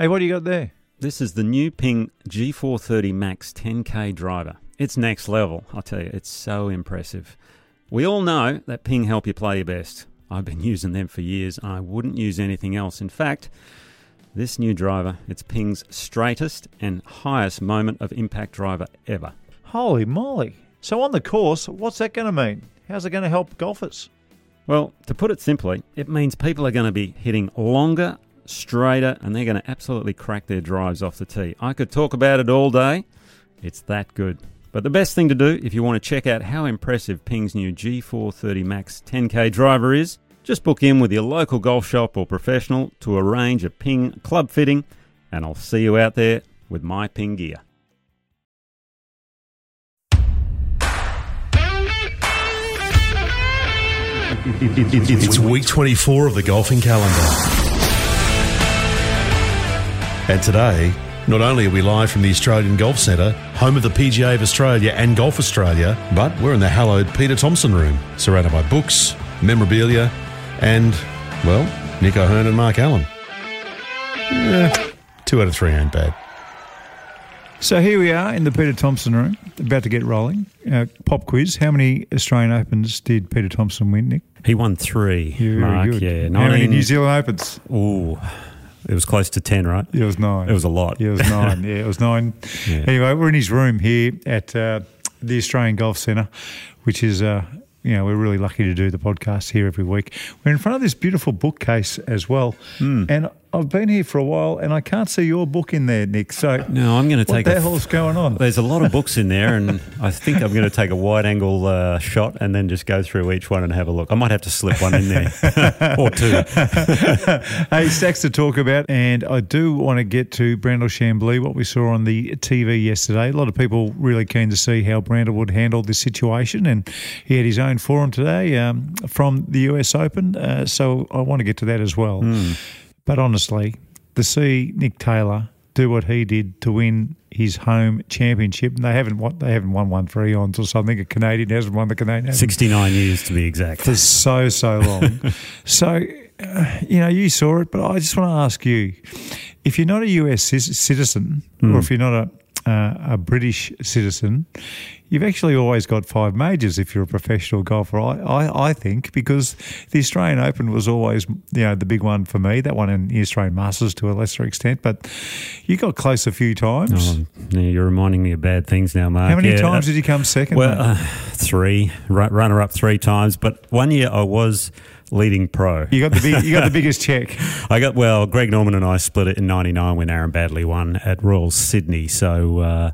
Hey, what do you got there? This is the new Ping G430 Max 10K driver. It's next level, I'll tell you. It's so impressive. We all know that Ping help you play your best. I've been using them for years I wouldn't use anything else. In fact, this new driver, it's Ping's straightest and highest moment of impact driver ever. Holy moly. So, on the course, what's that going to mean? How's it going to help golfers? Well, to put it simply, it means people are going to be hitting longer, straighter, and they're going to absolutely crack their drives off the tee. I could talk about it all day. It's that good. But the best thing to do if you want to check out how impressive Ping's new G430 Max 10K driver is, just book in with your local golf shop or professional to arrange a Ping club fitting, and I'll see you out there with my Ping gear. It's week 24 of the golfing calendar. And today, not only are we live from the Australian Golf Centre, home of the PGA of Australia and Golf Australia, but we're in the hallowed Peter Thomson room, surrounded by books, memorabilia, and, well, Nick O'Hern and Mark Allen. Yeah, two out of three ain't bad. So, here we are in the Peter Thomson room, about to get rolling. Uh, pop quiz. How many Australian Opens did Peter Thomson win, Nick? He won three, Very Mark. good. Yeah, How many New Zealand Opens? Ooh, it was close to 10, right? It was nine. It was a lot. Yeah, it was nine. yeah, it was nine. Yeah. Anyway, we're in his room here at uh, the Australian Golf Centre, which is, uh, you know, we're really lucky to do the podcast here every week. We're in front of this beautiful bookcase as well. Hmm. And I've been here for a while and I can't see your book in there, Nick. So, No, I'm going to take what the a hell's going on? There's a lot of books in there, and I think I'm going to take a wide angle uh, shot and then just go through each one and have a look. I might have to slip one in there or two. hey, stacks to talk about, and I do want to get to Brandel Chamblee, what we saw on the TV yesterday. A lot of people really keen to see how Brandel would handle this situation, and he had his own forum today um, from the US Open, uh, so I want to get to that as well. But honestly, to see Nick Taylor do what he did to win his home championship, and they haven't what they haven't won one for eons or something. A Canadian hasn't won the Canadian. hasn't 69 years to be exact. for so so long. so, uh, you know, you saw it, but I just want to ask you: if you're not a US ci- citizen, or if you're not a uh, a British citizen, you've actually always got five majors if you're a professional golfer. I, I, I think because the Australian Open was always you know the big one for me. That one in the Australian Masters to a lesser extent, but you got close a few times. Oh, yeah, you're reminding me of bad things now, Mark. How many Yeah, times uh, did you come second? Well, uh, three, runner up three times. But one year I was leading pro. you got the big, you got the biggest check. I got well. Greg Norman and I split it in '99 when Aaron Baddeley won at Royal Sydney. So uh,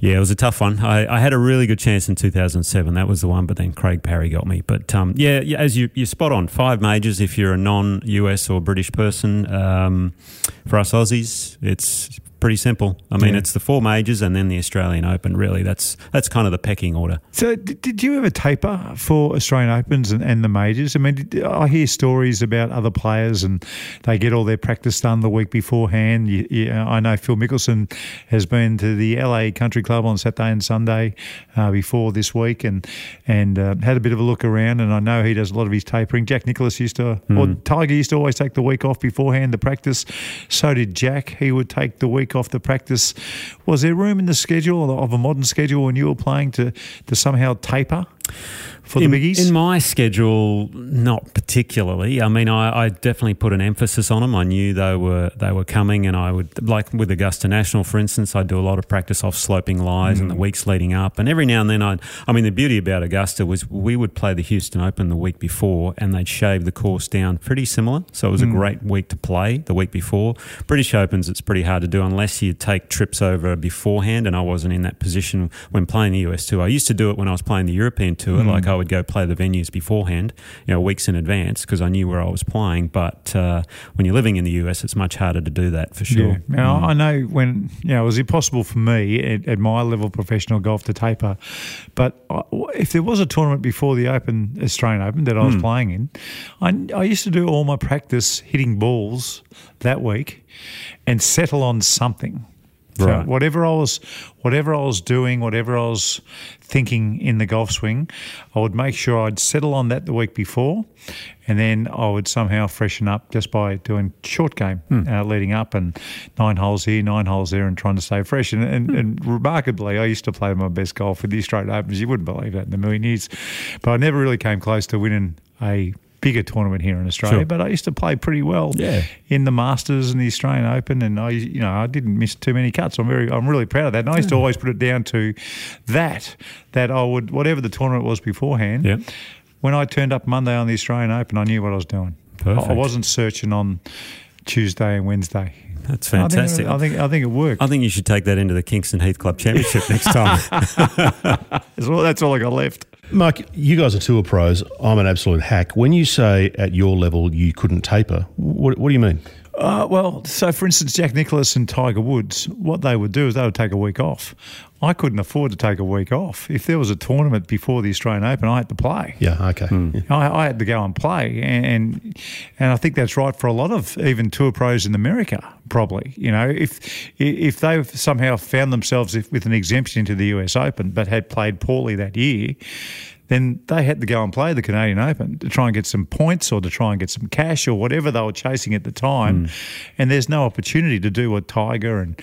yeah, it was a tough one. I, I had a really good chance in 2007. That was the one, but then Craig Parry got me. But um, yeah, as you you spot on, five majors if you're a non-US or British person. Um, for us Aussies, it's pretty simple. I mean, Yeah. it's the four majors and then the Australian Open. Really, that's that's kind of the pecking order. So, did, did you ever taper for Australian Opens and, and the majors? I mean, did, I hear stories about other players and they get all their practice done the week beforehand. You, you, I know Phil Mickelson has been to the LA Country Club on Saturday and Sunday uh, before this week and and uh, had a bit of a look around. And I know he does a lot of his tapering. Jack Nicklaus used to, or Tiger used to always take the week off beforehand to practice. So did Jack. He would take the week off the practice. Was there room in the schedule of a modern schedule when you were playing to to somehow taper for the in, biggies? In my schedule, not particularly. I mean, I, I definitely put an emphasis on them. I knew they were they were coming, and I would like with Augusta National, for instance, I'd do a lot of practice off sloping lies in the mm. weeks leading up, and every now and then I'd. I mean, the beauty about Augusta was we would play the Houston Open the week before, and they'd shave the course down pretty similar. So it was a mm. great week to play the week before. British Opens, it's pretty hard to do unless you take trips over beforehand, and I wasn't in that position when playing the US Tour. I used to do it when I was playing the European Tour, hmm. like I would go play the venues beforehand, you know, weeks in advance because I knew where I was playing. But uh, when you're living in the US, it's much harder to do that for sure. Yeah. Now hmm. I know when you know it was impossible for me at, at my level of professional golf to taper, but uh, I, if there was a tournament before the Open Australian Open that I was hmm. playing in, I, I used to do all my practice hitting balls that week and settle on something. So Right. whatever I was, whatever I was doing, whatever I was thinking in the golf swing, I would make sure I'd settle on that the week before, and then I would somehow freshen up just by doing short game uh, leading up and nine holes here, nine holes there, and trying to stay fresh. And, and, and remarkably, I used to play my best golf with the Australian Opens. You wouldn't believe that in a million years, but I never really came close to winning a bigger tournament here in Australia. Sure. But I used to play pretty well Yeah. in the Masters and the Australian Open, and I, you know, I didn't miss too many cuts. I'm very, I'm really proud of that. And I used to always put it down to that, that I would, whatever the tournament was beforehand. Yep. When I turned up Monday on the Australian Open, I knew what I was doing. I- I wasn't searching on Tuesday and Wednesday. That's I think- fantastic. I think, I think, it worked. I think you should take that into the Kingston Heath Club Championship next time. That's all, that's all I got left. Mark, you guys are tour pros. I'm an absolute hack. When you say at your level you couldn't taper, what, what do you mean? Uh, well, so for instance, Jack Nicklaus and Tiger Woods, what they would do is they would take a week off. I couldn't afford to take a week off. If there was a tournament before the Australian Open, I had to play. Yeah, okay. Yeah. I, I had to go and play, and and I think that's right for a lot of even tour pros in America. Probably, you know, if if they somehow found themselves with an exemption to the US Open, but had played poorly that year, then they had to go and play the Canadian Open to try and get some points or to try and get some cash or whatever they were chasing at the time. Hmm. And there's no opportunity to do what Tiger and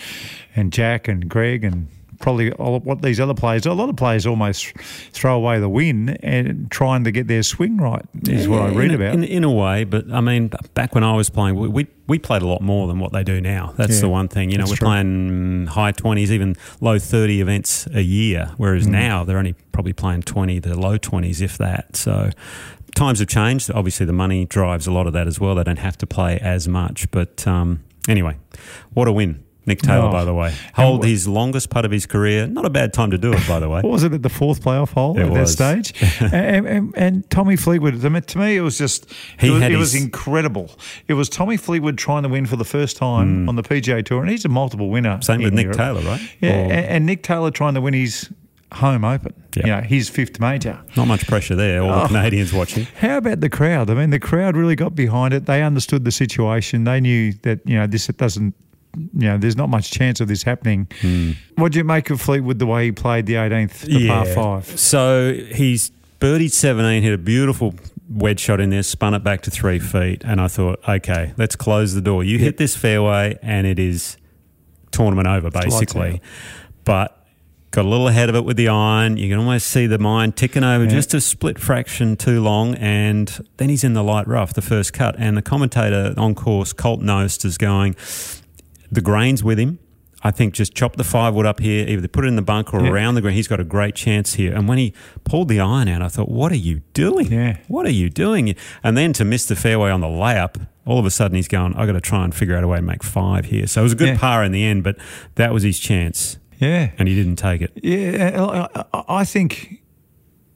and Jack and Greg and probably all what these other players, a lot of players almost throw away the win and trying to get their swing right is what I read in, about. In, in a way, but I mean, back when I was playing, we, we, we played a lot more than what they do now. That's Yeah, the one thing. You know, we're true. playing high 20s, even low 30 events a year, Mm. whereas now they're only probably playing 20 to low 20s, if that. So times have changed. Obviously, the money drives a lot of that as well. They don't have to play as much. But um, anyway, what a win. Nick Taylor, Oh. by the way, hold what- his longest putt of his career. Not a bad time to do it, by the way. what was it at the fourth playoff hole It at was. that stage? and, and, and Tommy Fleetwood, I mean, to me, it was just, He it, was, it was incredible. It was Tommy Fleetwood trying to win for the first time hmm. on the PGA Tour, and he's a multiple winner. Same with Nick Europe. Taylor, right? Yeah, Or- and, and Nick Taylor trying to win his home open, Yeah. you know, his fifth major. Not much pressure there. All Oh. the Canadians watching. How about the crowd? I mean, the crowd really got behind it. They understood the situation. They knew that you know this doesn't. You know, there's not much chance of this happening. Hmm. What do you make of Fleetwood the way he played the 18th, the par five? So he's birdied 17, hit a beautiful wedge shot in there, spun it back to three feet. And I thought, okay, let's close the door. You hit this fairway and it is tournament over, basically. But got a little ahead of it with the iron. You can almost see the mine ticking over Yeah. just a split fraction too long. And then he's in the light rough, the first cut. And the commentator on course, Colt Knost, is going, the grain's with him. I think just chop the five wood up here, either put it in the bunker or Yeah. around the green. He's got a great chance here. And when he pulled the iron out, I thought, what are you doing? Yeah. What are you doing? And then to miss the fairway on the layup, all of a sudden he's going, I've got to try and figure out a way to make five here. So it was a good Yeah. par in the end, but that was his chance. Yeah, And he didn't take it. yeah. I think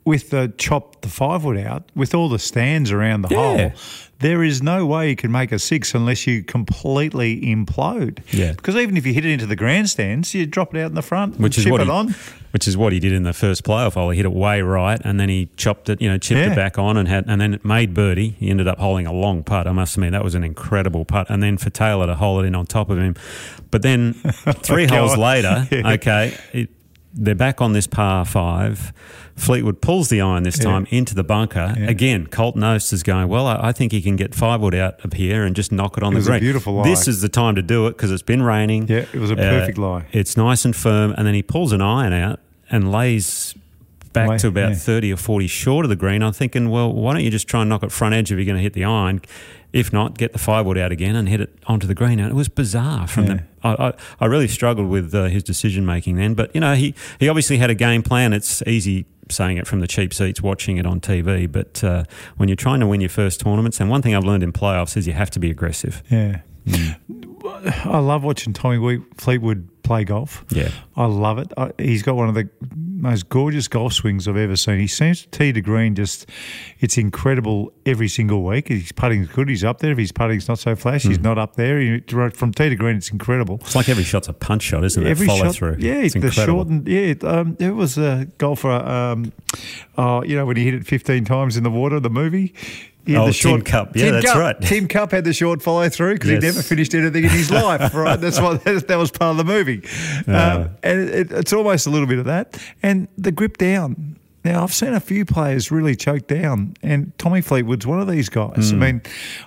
with the chop the five wood out, with all the stands around the Yeah. hole, there is no way you can make a six unless you completely implode. Yeah. Because even if you hit it into the grandstands, you drop it out in the front, Which is chip what it he, on. which is what he did in the first playoff hole. He hit it way right, and then he chopped it, you know, chipped Yeah. it back on, and had, and then it made birdie. He ended up holding a long putt. I must admit that was an incredible putt. And then for Taylor to hold it in on top of him, but then three holes later, okay, it, they're back on this par five. Fleetwood pulls the iron this Yeah. time into the bunker. Yeah. Again, Colt Knost is going, well, I, I think he can get five wood out of here and just knock it on It the green. beautiful lie. This is the time to do it because it's been raining. Yeah, it was a uh, perfect lie. It's nice and firm, and then he pulls an iron out and lays back to about yeah. 30 or 40 short of the green. I'm thinking, well, why don't you just try and knock it front edge if you're going to hit the iron? If not, get the firewood out again and hit it onto the green. And it was bizarre from Yeah. the. I, I, I really struggled with uh, his decision making then, but you know he he obviously had a game plan. It's easy saying it from the cheap seats, watching it on TV, but uh, when you're trying to win your first tournaments, and one thing I've learned in playoffs is you have to be aggressive. Yeah. I love watching Tommy Fleetwood play golf. Yeah. I love it. I, he's got one of the most gorgeous golf swings I've ever seen. He seems to tee to green just, it's incredible every single week. His putting's good. He's up there. If his putting's not so flash, Hmm. he's not up there. He, from tee to green, it's incredible. It's like every shot's a punch shot, isn't it? Every Follow shot, through. yeah, it's the incredible. short and yeah, um, there was a golfer, um, uh, you know, when he hit it fifteen times in the water, the movie. Had Oh, the Tin Cup. Yeah, that's Cup. right. Tin Cup had the short follow through because Yes. he never finished anything in his life. Right, that's what that, was part of the movie, um, and it, it's almost a little bit of that. And the grip down. Now I've seen a few players really choke down, and Tommy Fleetwood's one of these guys. I mean,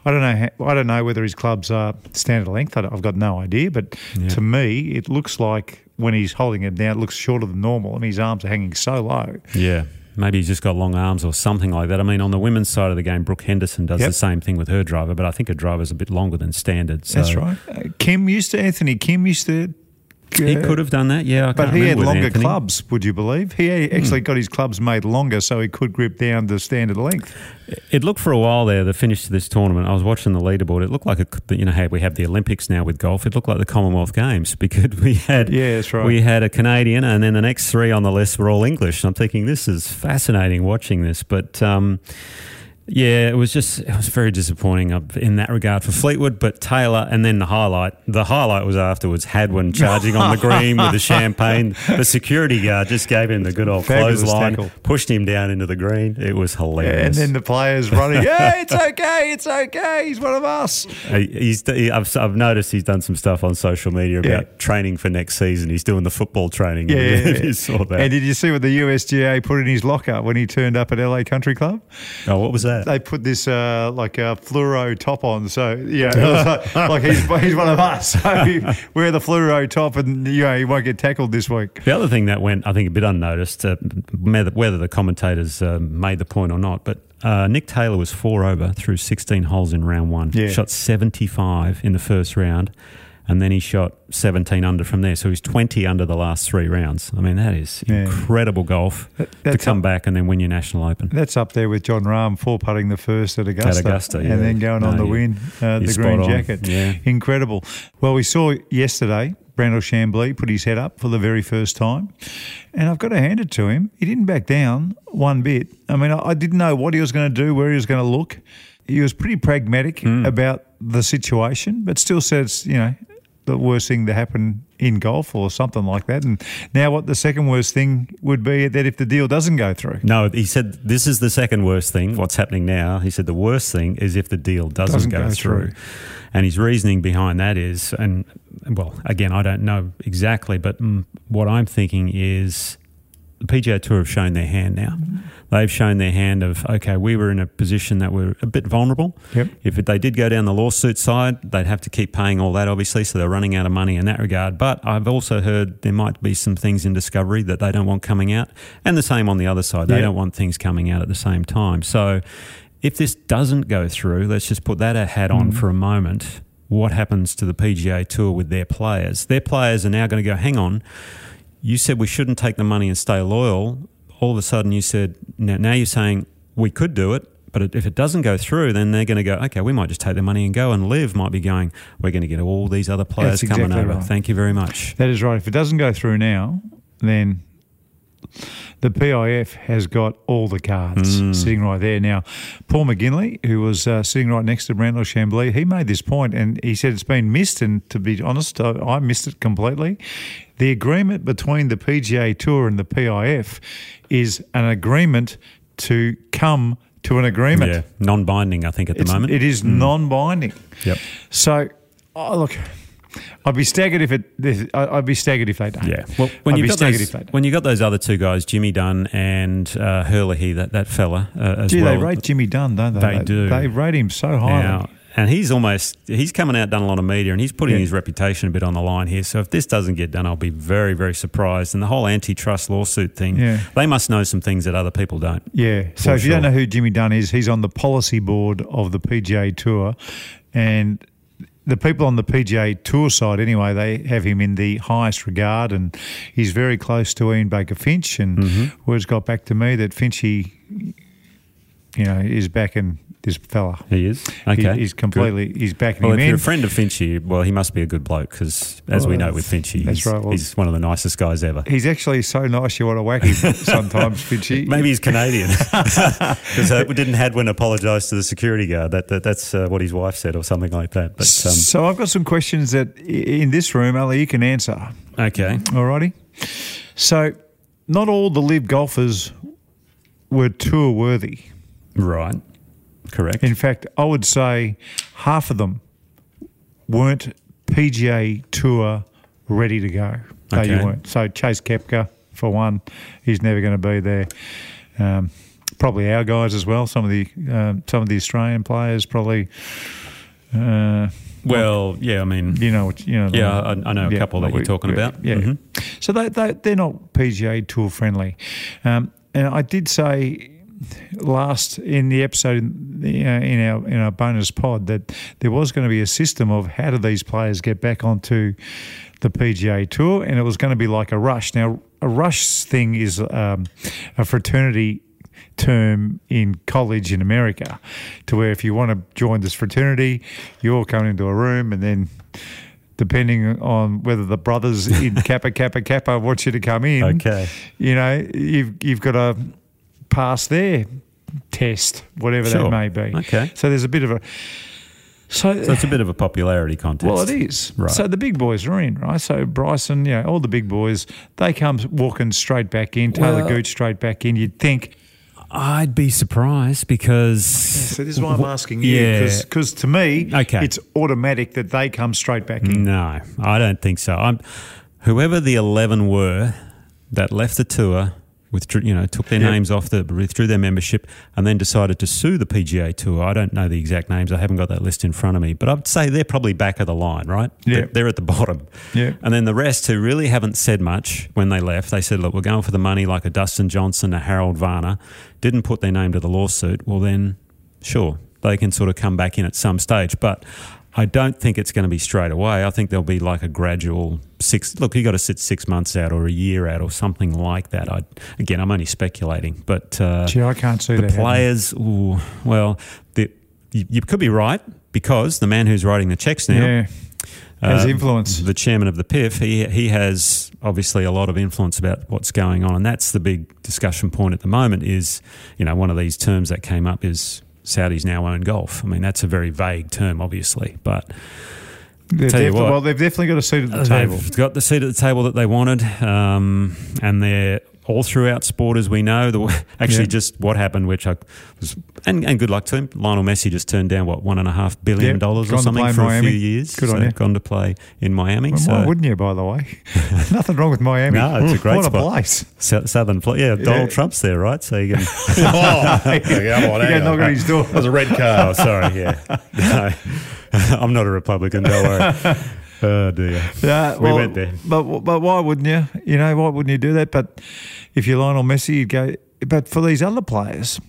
I don't know. How, I don't know whether his clubs are standard length. I've got no idea, but to me, it looks like when he's holding him down, it looks shorter than normal. I mean, his arms are hanging so low. Yeah. Maybe he's just got long arms or something like that. I mean, on the women's side of the game, Brooke Henderson does Yep. the same thing with her driver, but I think her driver's a bit longer than standard. So That's right. Uh, Kim used to Anthony. Kim used to. He uh, could have done that, yeah. But he had longer Anthony. clubs, would you believe? He actually got his clubs made longer so he could grip down the standard length. It looked for a while there, the finish to this tournament. I was watching the leaderboard. It looked like, a, you know, how we have the Olympics now with golf. It looked like the Commonwealth Games because we had, Yeah, that's right. We had a Canadian, and then the next three on the list were all English. I'm thinking this is fascinating watching this, but. Um, yeah, it was just it was very disappointing up in that regard for Fleetwood, but Taylor and then the highlight. The highlight was afterwards Hadwin charging on the green with the champagne. The security guard just gave him the good old Fabulous clothesline, tackle. pushed him down into the green. It was hilarious. And then the players running, yeah, it's okay, it's okay, he's one of us. He- He's, he, I've, I've noticed he's done some stuff on social media about Yeah. training for next season. He's doing the football training. Yeah, yeah, yeah. saw that. And did you see what the USGA put in his locker when he turned up at LA Country Club? oh, what was that? They put this uh, like a fluoro top on, so yeah, like, like he's he's one of us. So wear the fluoro top, and you know he won't get tackled this week. The other thing that went, I think, a bit unnoticed, uh, whether whether the commentators uh, made the point or not, but uh, Nick Taylor was four over through 16 holes in round one. Yeah. Shot 75 in the first round, and then he shot 17 under from there. So he's 20 under the last three rounds. I mean, that is Yeah. incredible golf to come up- back and then win your National Open. That's up there with Jon Rahm four putting the first at Augusta, Augusta, yeah. and then going on No, to you- win uh, the green jacket. Yeah. Incredible. Well, we saw yesterday Brandel Chamblee put his head up for the very first time, and I've got to hand it to him. He didn't back down one bit. I mean, I, I didn't know what he was going to do, where he was going to look. He was pretty pragmatic Hmm. about the situation, but still says, you know, the worst thing to happen in golf or something like that. And now, what the second worst thing would be that if the deal doesn't go through. No, he said this is the second worst thing. What's happening now? He said the worst thing is if the deal doesn't, Doesn't go, go through. through. And his reasoning behind that is, and well, again, I don't know exactly, but mm, what I'm thinking is the PGA Tour have shown their hand now. They've shown their hand of okay, we were in a position that we're a bit vulnerable. Yep. If they did go down the lawsuit side, they'd have to keep paying all that, obviously, so they're running out of money in that regard. But I've also heard there might be some things in Discovery that they don't want coming out, and the same on the other side. They Yeah. don't want things coming out at the same time. So if this doesn't go through, let's just put that hat on mm-hmm. for a moment. What happens to the PGA Tour with their players? Their players are now going to go, hang on, you said we shouldn't take the money and stay loyal. All of a sudden, you said, now, now you're saying we could do it, but if it doesn't go through, then they're going to go, okay, we might just take the money and go. And LIV might be going, we're going to get all these other players coming over. right. Thank you very much. That is right. If it doesn't go through now, then the PIF has got all the cards Hmm. sitting right there. Now, Paul McGinley, who was uh, sitting right next to Randall Chamblee, he made this point and he said it's been missed. And to be honest, I, I missed it completely. The agreement between the PGA Tour and the PIF is an agreement to come to an agreement. Yeah, non binding, I think, at the It's- moment. It is non-binding. Yep. So, oh, look, I'd be staggered if it. if- I'd be staggered if they don't. Yeah. Well, when I'd you got those, they when you got those other two guys, Jimmy Dunne and uh, Hurley, that that fella uh, as Gee, well. they rate Jimmy Dunne, don't they? They do. They rate him so highly. now, and he's almost he's coming out done a lot of media and he's putting Yeah. his reputation a bit on the line here. So if this doesn't get done, I'll be very very surprised. And the whole antitrust lawsuit thing, Yeah. they must know some things that other people don't. yeah. So if you don't know who Jimmy Dunne is, he's on the policy board of the PGA Tour, and the people on the PGA Tour side, anyway, they have him in the highest regard, and he's very close to Ian Baker Finch. And Mm-hmm. words got back to me that Finchy, you know, is backing this fella. He is He- okay. he's completely he's backing Well, him if in. you're a friend of Finchy, well, he must be a good bloke because, as Well, we know with Finchy, that's he's, right. Well- he's one of the nicest guys ever. He's actually so nice you want to whack him sometimes, Finchy. Maybe he's Canadian because uh, didn't Hadwin apologise to the security guard? That, that that's uh, what his wife said, or something like that. But um, so I've got some questions that in this room, Ali, you can answer. okay, Alrighty. So, not all the LIV golfers were tour worthy. Right. Correct. In fact, I would say half of them weren't PGA Tour ready to go. No, you weren't. So Chase Koepka, for one, he's never going to be there. Um, probably our guys as well. Some of the um, some of the Australian players probably. Uh, well, yeah, I mean, you know, you know. Yeah, I- I know a couple that we, you're talking yeah, about. Yeah, Mhm. so they they they're not PGA Tour friendly, um, and I did say last in the episode in, uh, in our in our bonus pod that there was going to be a system of how do these players get back onto the PGA Tour, and it was going to be like a rush. Now, a rush thing is um, a fraternity term in college in America, to where if you want to join this fraternity, you all come into a room and then. Depending on whether the brothers in Kappa Kappa Kappa want you to come in, Okay. you know, you've you've got to pass their test, whatever Sure. that may be. Okay. So there's a bit of a so, so it's a bit of a popularity contest. well, it is. Right. So the big boys are in, right? So Bryson, you know, all the big boys, they come walking straight back in. Taylor Well- Gooch straight back in. You'd think. I'd be surprised because. So this is why I'm asking you, Yeah. because to me, Okay. it's automatic that they come straight back in. No, I don't think so. I'm, whoever the eleven were that left the tour, withdrew, you know, took their Yep. names off, the, withdrew their membership, and then decided to sue the PGA Tour. I don't know the exact names. I haven't got that list in front of me, but I'd say they're probably back of the line, right? Yeah. They're, they're at the bottom. Yeah. And then the rest who really haven't said much when they left, they said, look, we're going for the money like a Dustin Johnson, a Harold Varner, didn't put their name to the lawsuit. Well, then, sure, they can sort of come back in at some stage. But I don't think it's going to be straight away. I think there'll be like a gradual six. Look, you got to sit six months out or a year out or something like that. I again, I'm only speculating, but uh, Gee, I can't see the that. players. Ooh, well, the, you, you could be right because the man who's writing the checks now yeah, has uh, influence. The chairman of the PIF, he he has obviously a lot of influence about what's going on, and that's the big discussion point at the moment. Is you know one of these terms that came up is Saudis now own golf. I mean that's a very vague term, obviously, but They've tell you what. well, they've definitely got a seat at the table. they've got the seat at the table that they wanted, um, and they're all throughout sport, as we know. The, actually, Yeah. just what happened, which I was, and, and good luck to him. Lionel Messi just turned down what one and a half billion dollars gone or something for Miami. a few years. Good on so you. Gone to play in Miami. Well, so why wouldn't you, by the way? Nothing wrong with Miami. No, it's a great what spot. a place. Sou- Southern, pl- yeah, Donald Trump's there, right? So you can. oh, come on, You on. knock on his door. That was a red oh, sorry, yeah. No, I'm not a Republican. Don't worry. Oh dear. Yeah, We went there. But but why wouldn't you? You know, why wouldn't you do that? But if you're Lionel Messi, you'd go. But for these other players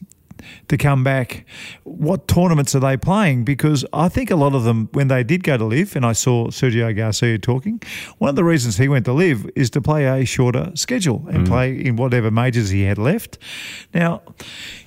to come back, what tournaments are they playing? Because I think a lot of them, when they did go to LIV, and I saw Sergio Garcia talking, one of the reasons he went to LIV is to play a shorter schedule Mm. and play in whatever majors he had left. Now,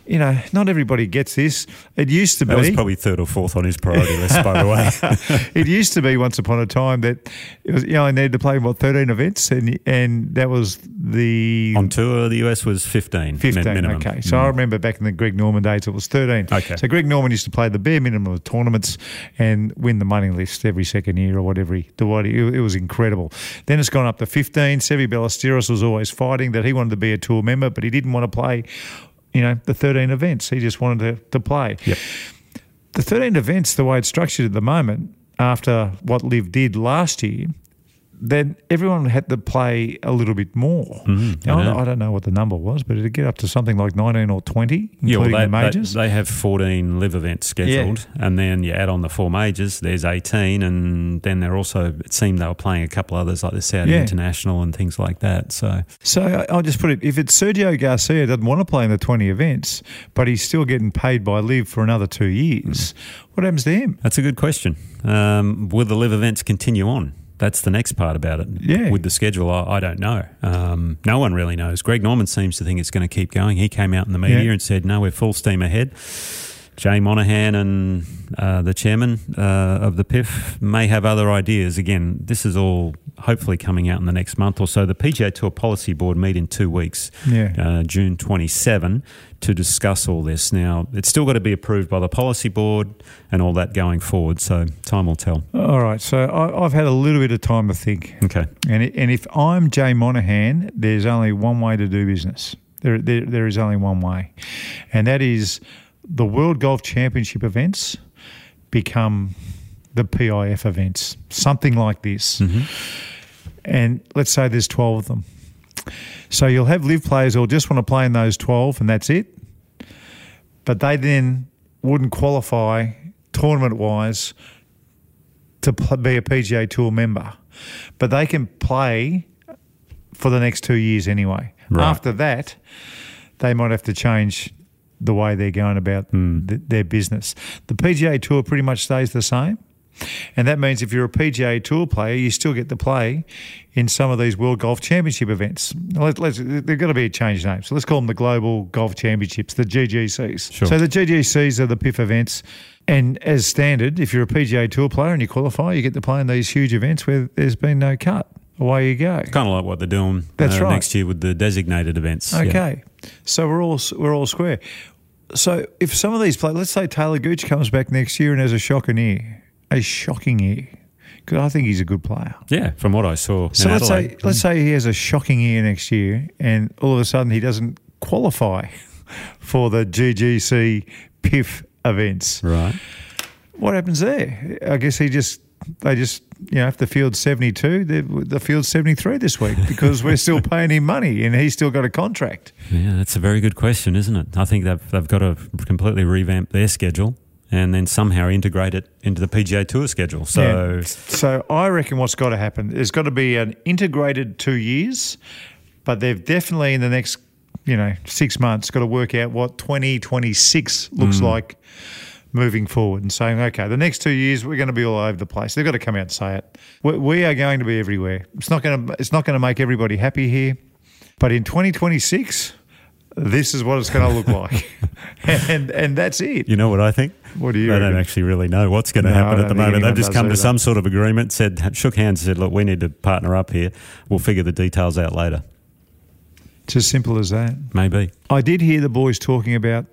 you know, not everybody gets this. It used to That be. was probably third or fourth on his priority list, by the way. it used to be once upon a time that it was, you know, I needed to play what thirteen events, and and that was the on tour, the US was 15. fifteen. minimum. Okay, so I mm. remember back in the Greg Norman days, it was thirteen. Okay. so Greg Norman used to play the bare minimum of tournaments and win the money list every second year or whatever. He, the what he- it, was incredible. Then it's gone up to fifteen. Seve Ballesteros was always fighting that he wanted to be a tour member, but he didn't want to play. You know, the 13 events. He just wanted to, to play Yep. the 13 events, the way it's structured at the moment, after what LIV did last year, then everyone had to play a little bit more. Mhm, Now, I I, know. don't, I don't know what the number was, but it'd get up to something like 19 or 20, Yeah, well, including they, the majors. They, they have 14 LIV events scheduled, and then you add on the four majors, there's 18, and then they're also, it seemed they were playing a couple others like the Saudi Yeah. International and things like that. So, so I- I'll just put it if it's Sergio Garcia doesn't want to play in the 20 events, but he's still getting paid by LIV for another two years, what happens to him? That's a good question. Um, will the LIV events continue on? That's the next part about it. Yeah. With the schedule, I, I don't know. Um, no one really knows. Greg Norman seems to think it's going to keep going. He came out in the media Yeah. and said, no, we're full steam ahead. Jay Monahan and uh, the chairman uh, of the PIF may have other ideas. Again, this is all hopefully coming out in the next month or so. The PGA Tour Policy Board meet in two weeks, Yeah. uh, June 27, to discuss all this. Now, it's still got to be approved by the Policy Board and all that going forward, so time will tell. All right, so I, I've had a little bit of time to think. Okay. And, and if I'm Jay Monahan, there's only one way to do business. There, there, there is only one way, and that is the World Golf Championship events become the PIF events, something like this. Mm-hmm. And let's say there's 12 of them. So you'll have LIV players who'll just want to play in those 12 and that's it. But they then wouldn't qualify tournament wise to be a PGA Tour member. But they can play for the next two years anyway. Right. After that, they might have to change the way they're going about hmm. th- their business. The PGA Tour pretty much stays the same. And that means if you're a PGA Tour player, you still get to play in some of these World Golf Championship events. Let, let's, they've got to be a changed name. So let's call them the Global Golf Championships, the GGCs. Sure. So the GGCs are the PIF events. And as standard, if you're a PGA Tour player and you qualify, you get to play in these huge events where there's been no cut. Away you go. Kind of like what they're doing That's uh, right. next year with the designated events. Yeah. Okay, so we're all we're all square. So if some of these players, let's say Taylor Gooch comes back next year and has a shocking year, a shocking year, because I think he's a good player. Yeah, from what I saw. So let's Adelaide. say let's say he has a shocking year next year, and all of a sudden he doesn't qualify for the GGC PIF events. Right. What happens there? I guess he just they just you know if the field's seventy two, the the field's seventy three this week because we're still paying him money and he's still got a contract. Yeah, that's a very good question, isn't it? I think they've, they've got to completely revamp their schedule and then somehow integrate it into the PGA Tour schedule. So, Yeah. so I reckon what's got to happen there's got to be an integrated two years, but they've definitely in the next you know six months got to work out what 2026 looks hmm. like moving forward and saying okay the next two years we're going to be all over the place they've got to come out and say it we, we are going to be everywhere it's not going to it's not going to make everybody happy here but in 2026 this is what it's going to look like and and that's it you know what I think? What do you They don't actually really know what's going to No, happen at the moment. They've just come to some sort of agreement, said, shook hands, and said, look, we need to partner up here. We'll figure the details out later. it's as simple as that Maybe. I did hear the boys talking about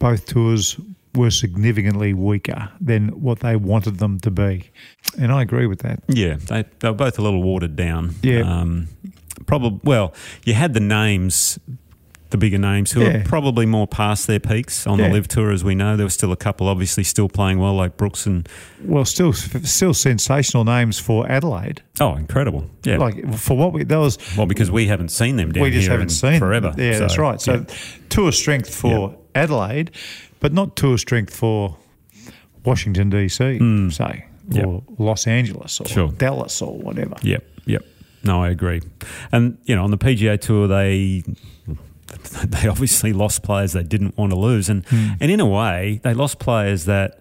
both tours were significantly weaker than what they wanted them to be. And I agree with that. Yeah, they, they were both a little watered down. Yeah. Um, probably. Well, you had the names, the bigger names, who Yeah. are probably more past their peaks on Yeah. the LIV tour, as we know. There were still a couple, obviously, still playing well, like Brooks and Well, still still sensational names for Adelaide. oh, incredible. Yeah. Like for what we that was well, because we haven't seen them down we just here haven't seen them. forever. Yeah, that's right. So yeah. tour strength for Adelaide, but not tour strength for Washington DC, say, Hmm. Yep. or Los Angeles or Sure. Dallas or whatever. Yep, yep. No, I agree. And you know, on the PGA Tour, they they obviously lost players they didn't want to lose, and Hmm. and in a way, they lost players that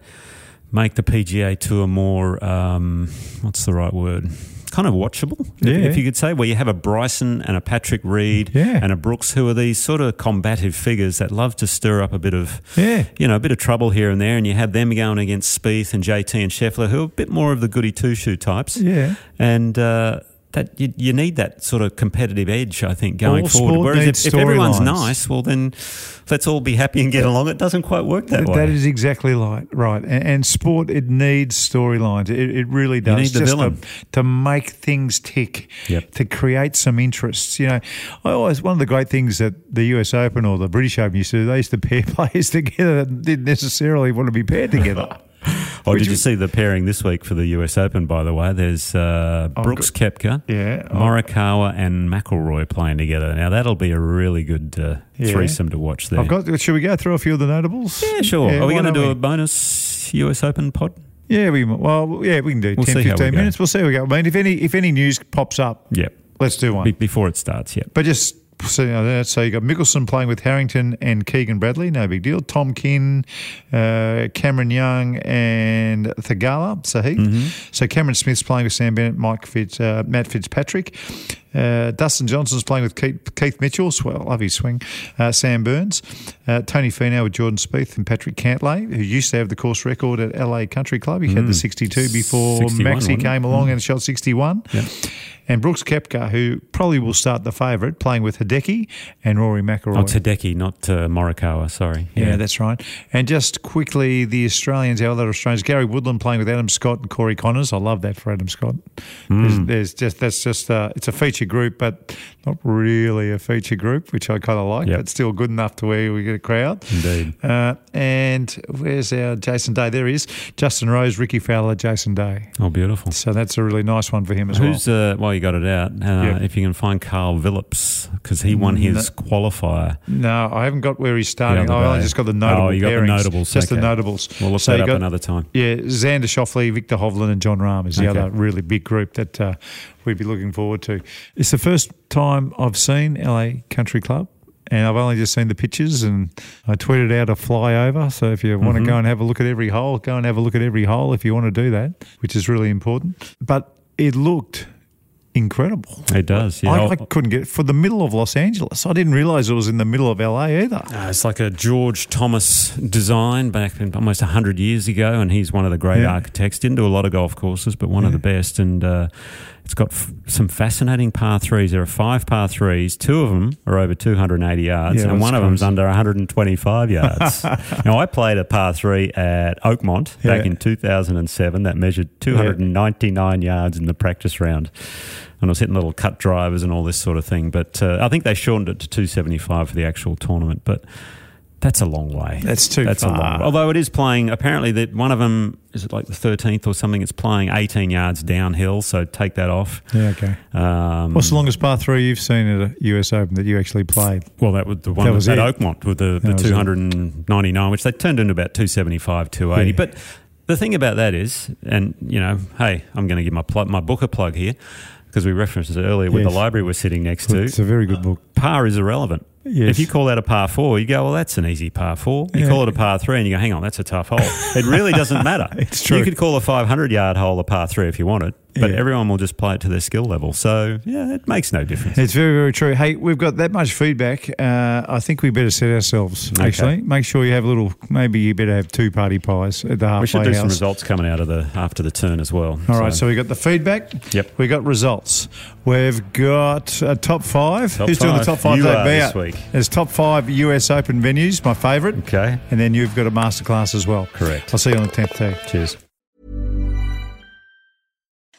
make the PGA Tour more um, what's the right word? Kind of watchable, if- if you could say, where you have a Bryson and a Patrick Reed Yeah. and a Brooks, who are these sort of combative figures that love to stir up a bit of Yeah. you know, a bit of trouble here and there, and you have them going against Spieth and JT and Scheffler, who are a bit more of the goody two shoe types. Yeah. And uh, that you, you need that sort of competitive edge, I think, going All forward. Whereas if, if everyone's storylines. nice, well, then let's all be happy and get along. It doesn't quite work that way. That is exactly right. Right, and, and sport it needs storylines. It, it really does. need the Just villain. To, to make things tick. Yep. To create some interests. You know, I always one of the great things that the U.S. Open or the British Open used to do. They used to pair players together that didn't necessarily want to be paired together. oh, Which did you was- see the pairing this week for the US Open, by the way? There's uh, Brooks Koepka, Yeah. Morikawa, and McIlroy playing together. Now, that'll be a really good uh, Yeah. threesome to watch there. I've got. Should we go through a few of the notables? yeah, sure. Yeah, Are we going to don't we? a bonus US Open pod? Yeah, we well, yeah, we can do We'll 10, see how we 15 minutes. We'll see how we go. I mean, if any if any news pops up, Yep. let's do one. Be- before it starts, yeah. But just so you, know, so you got Mickelson playing with Harrington and Keegan Bradley, no big deal. Tom Kim, uh, Cameron Young, and Theegala Sahith. Mm-hmm. So Cameron Smith's playing with Sam Bennett, Mike Fitz, uh, Matt Fitzpatrick. Uh, Dustin Johnson's playing with Keith, Keith Mitchell. Well, love his swing. Uh, Sam Burns, uh, Tony Finau with Jordan Spieth and Patrick Cantlay, who used to have the course record at LA Country Club. He had the 62 before 61, Maxi it? came along and shot 61. Yep. and Brooks Koepka, who probably will start the favourite, playing with Hideki and Rory McIlroy. Oh, Hideki, not uh, Morikawa. Sorry. Yeah. that's right. And just quickly, the Australians, our other Australians, Gary Woodland playing with Adam Scott and Corey Conners. I love that for Adam Scott. There's, there's just that's just uh, it's a feature group, but not really a feature group, which I kind of like, Yep. but still good enough to where we get a crowd. Indeed. Uh, and where's our Jason Day? There he is. Justin Rose, Rickie Fowler, Jason Day. Oh, beautiful. So that's a really nice one for him as well. Who's uh, while you got it out? Uh. If you can find Carl Phillips because he won his qualifier. well. No, I haven't got where he's starting. I only just got the notable Oh, you got the notables, Just the notables. We'll look So that up got- another time. Yeah, Xander Schauffele, Viktor Hovland, and Jon Rahm is the Okay. other really big group that uh, we'd be looking forward to. It's the first time I've seen LA Country Club. And I've only just seen the pictures, and I tweeted out a flyover. So if you want Mm-hmm. to go and have a look at every hole, go and have a look at every hole if you want to do that, which is really important. But it looked incredible. It does. Yeah. I, I couldn't get for the middle of Los Angeles. I didn't realize it was in the middle of LA either. Uh, it's like a George Thomas design back in almost 100 years ago, and he's one of the great Yeah. architects. Didn't do a lot of golf courses, but one of the best. And uh, it's got f- some fascinating par threes. There are five par threes. Two of them are over 280 yards, Yeah, and one of them's crazy. under 125 yards. now, I played a par three at Oakmont back in 2007 that measured 299 yards in the practice round. And I was hitting little cut drivers and all this sort of thing. But uh, I think they shortened it to 275 for the actual tournament. But that's a long way. That's too That's a far. long. Although it is playing. Apparently, that one of them is it like the thirteenth or something. It's playing eighteen yards downhill. So take that off. Yeah, okay. Um, What's the longest par three you've seen at a US Open that you actually played? well, that was the one That was at. Oakmont with the, the That was it. two hundred and ninety nine, which they turned into about two seventy five, two eighty. Yeah. But the thing about that is, and you know, hey, I'm going to give my plug, my book a plug here because we referenced it earlier with Yes. the library we're sitting next to. It's a very good book. Uh, par is irrelevant. Yes. If you call that a par four, you go, well, that's an easy par four. You Yeah. call it a par three, and you go, hang on, that's a tough hole. It really doesn't matter. It's true. You could call a 500 yard hole a par three if you wanted, but Yeah. everyone will just play it to their skill level. So, yeah, it makes no difference. It's very, very true. Hey, we've got that much feedback. Uh, I think we better set ourselves, Okay. actually. Make sure you have a little, maybe you better have two party pies at the halfway We should do house. some results coming out of the after the turn as well. All right, so we got the feedback. Yep. We got results. We've got a top five. Top Who's doing the top five? You are this week. There's top five US Open venues, my favourite. Okay. And then you've got a masterclass as well. Correct. I'll see you on the 10th tee. Cheers.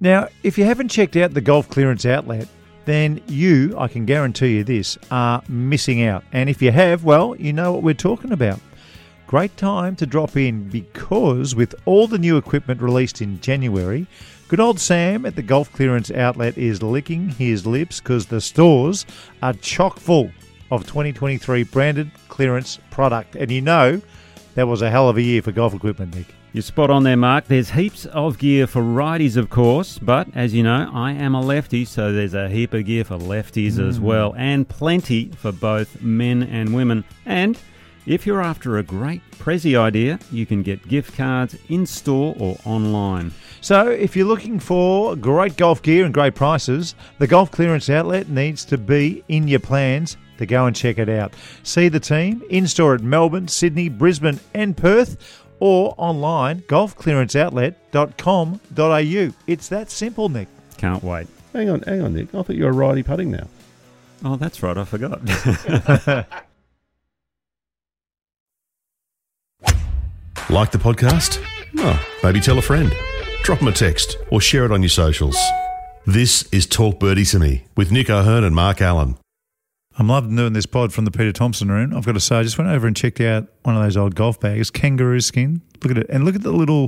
Now, if you haven't checked out the Golf Clearance Outlet, then you, I can guarantee you this, are missing out. And if you have, well, you know what we're talking about. Great time to drop in because with all the new equipment released in January, good old Sam at the Golf Clearance Outlet is licking his lips because the stores are chock full of 2023 branded clearance product. And you know, that was a hell of a year for golf equipment, Nick. You're spot on there, Mark. There's heaps of gear for righties, of course, but as you know, I am a lefty, so there's a heap of gear for lefties as hmm. well, and plenty for both men and women. And if you're after a great Prezi idea, you can get gift cards in store or online. So, if you're looking for great golf gear and great prices, the Golf Clearance Outlet needs to be in your plans to go and check it out. See the team in store at Melbourne, Sydney, Brisbane, and Perth, or online golfclearanceoutlet.com.au. It's that simple, Nick. Can't wait. Hang on, hang on, Nick. I thought you were righty putting now. Oh, that's right, I forgot. Like the podcast? Oh, maybe tell a friend. Drop them a text or share it on your socials. This is Talk Birdie to Me with Nick O'Hern and Mark Allen. I'm loving doing this pod from the Peter Thomson room. I've got to say, I just went over and checked out one of those old golf bags, kangaroo skin. Look at it, and look at the little,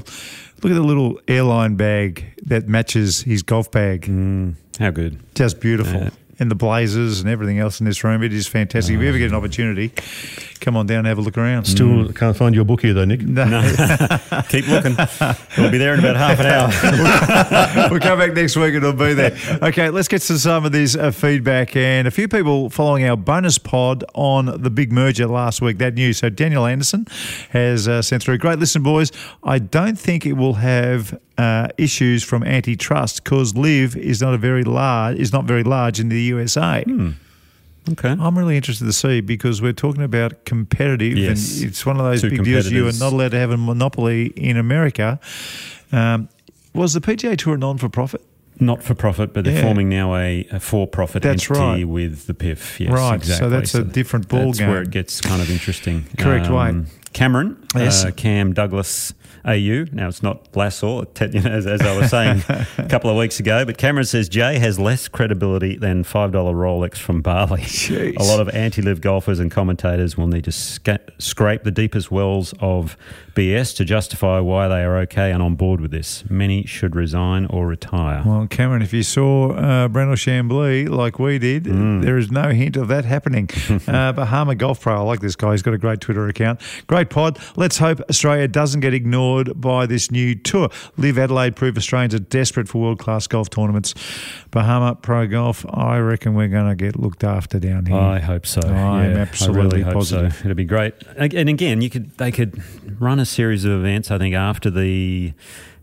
look at the little airline bag that matches his golf bag. Mm, how good. Just beautiful. Yeah. And the blazers and everything else in this room, it is fantastic. if you ever get an opportunity, come on down and have a look around. Still can't find your book here, though, Nick. No. Keep looking. We'll be there in about half an hour. we'll come back next week and it'll be there. Okay, let's get to some of this uh, feedback. And a few people following our bonus pod on the big merger last week, that news. So Daniel Anderson has uh, sent through. Great listen, boys. I don't think it will have uh, issues from antitrust because LIV is not a very large is not very large in the USA. Okay. I'm really interested to see because we're talking about competitive, Yes. and it's one of those Two big deals. You are not allowed to have a monopoly in America. Um, was the PGA Tour a non for profit? Not for profit, but they're Yeah. forming now a, a for profit entity right. with the PIF. Yes, Right, so exactly. that's a different ball That's game. where it gets kind of interesting. Correct, Wayne. Cameron, Yes. uh, Cam Douglas AU. Now it's not Lassor, you know, as, as I was saying a couple of weeks ago, but Cameron says Jay has less credibility than $5 Rolex from Bali. Jeez. A lot of anti LIV golfers and commentators will need to sca- scrape the deepest wells of BS to justify why they are okay and on board with this. Many should resign or retire. Well, Cameron, if you saw uh, Brandel Chamblee like we did, Mm. there is no hint of that happening. uh, Bahama Golf Pro, I like this guy. He's got a great Twitter account. Great pod. Let's hope Australia doesn't get ignored by this new tour. LIV Adelaide prove Australians are desperate for world class golf tournaments. Bahama Pro Golf, I reckon we're going to get looked after down here. I hope so. I'm yeah, absolutely really hope positive. So. It'd be great. And again, you could they could run a series of events. I think after the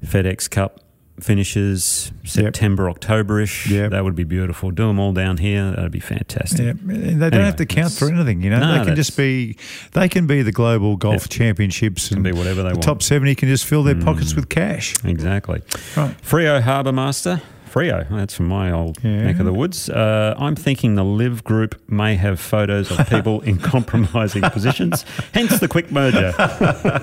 FedEx Cup finishes September, Octoberish. Yep. that would be beautiful. Do them all down here. That'd be fantastic. And they don't Anyway, have to count for anything, you know. No, they can just be, they can be the global golf Yep. championships and be whatever they the want. top seventy can just fill their pockets mm. with cash. Exactly. Right. Frio Harbour Master. Frio, that's from my old Yeah. neck of the woods. Uh, I'm thinking the LIV Group may have photos of people in compromising positions, hence the quick merger.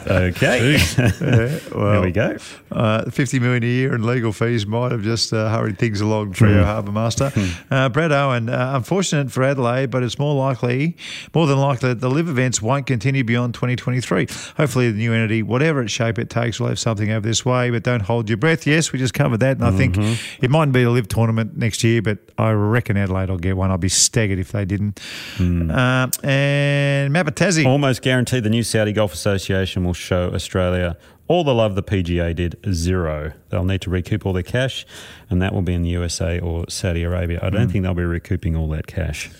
Okay. there well, we go. Uh, 50 million a year in legal fees might have just uh, hurried things along Hmm. our harbour master. Uh, Brad Owen, uh, unfortunate for Adelaide, but it's more likely, more than likely, that the LIV events won't continue beyond 2023. Hopefully, the new entity, whatever its shape it takes, will have something over this way. But don't hold your breath. Yes, we just covered that, and I think Mm-hmm. it mightn't be a LIV tournament next year, but I reckon Adelaide will get one. I'll be staggered if they didn't. Hmm. Uh, and Mapatazzi. Almost guaranteed the new Saudi Golf Association will show Australia all the love the PGA did zero. They'll need to recoup all their cash, and that will be in the USA or Saudi Arabia. I don't think they'll be recouping all that cash.